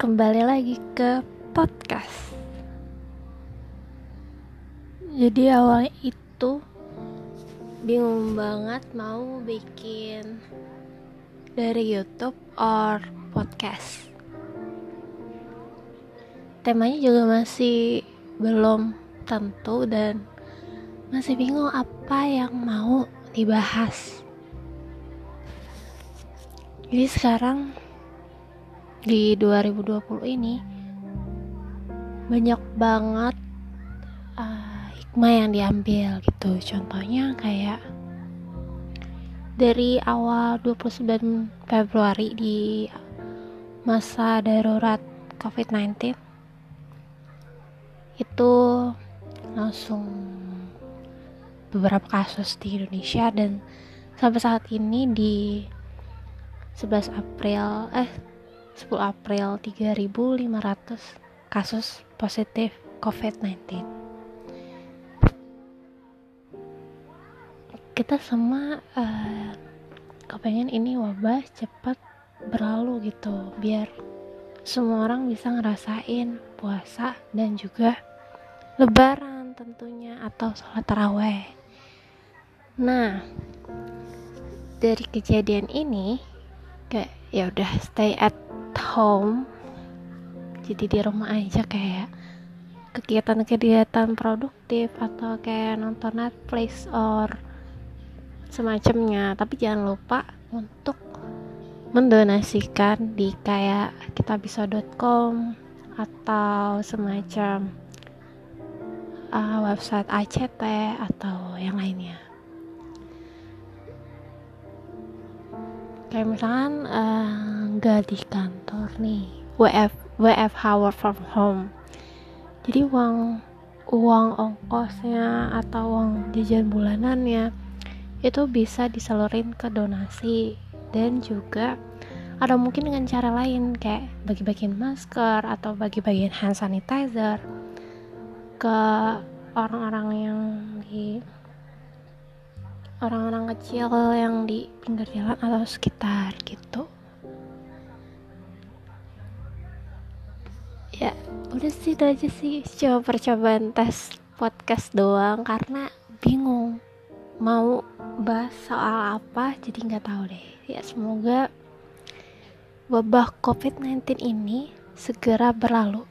kembali lagi ke podcast. Jadi awalnya itu bingung banget mau bikin dari YouTube or podcast. Temanya juga masih belum tentu dan masih bingung apa yang mau dibahas. Jadi sekarang di 2020 ini banyak banget uh, hikmah yang diambil gitu. Contohnya kayak dari awal 29 Februari di masa darurat COVID-19 itu langsung beberapa kasus di Indonesia dan sampai saat ini di 11 April eh 10 April 3500 kasus positif COVID-19 kita semua uh, kepengen ini wabah cepat berlalu gitu biar semua orang bisa ngerasain puasa dan juga lebaran tentunya atau sholat taraweh. Nah dari kejadian ini kayak ya udah stay at home jadi di rumah aja kayak kegiatan-kegiatan produktif atau kayak nonton Netflix or semacamnya. Tapi jangan lupa untuk mendonasikan di kayak kitabisa.com atau semacam uh, website ACT atau yang lainnya. Kayak misalkan uh, nggak di kantor nih. WF WFH work from home. Jadi uang uang ongkosnya atau uang jajan bulanannya itu bisa disalurin ke donasi. Dan juga ada mungkin dengan cara lain kayak bagi-bagiin masker atau bagi-bagiin hand sanitizer ke orang-orang yang di orang-orang kecil yang di pinggir jalan atau sekitar gitu ya udah sih itu aja sih. Coba percobaan tes podcast doang karena bingung mau bahas soal apa jadi nggak tahu deh. Ya semoga wabah covid-19 ini segera berlalu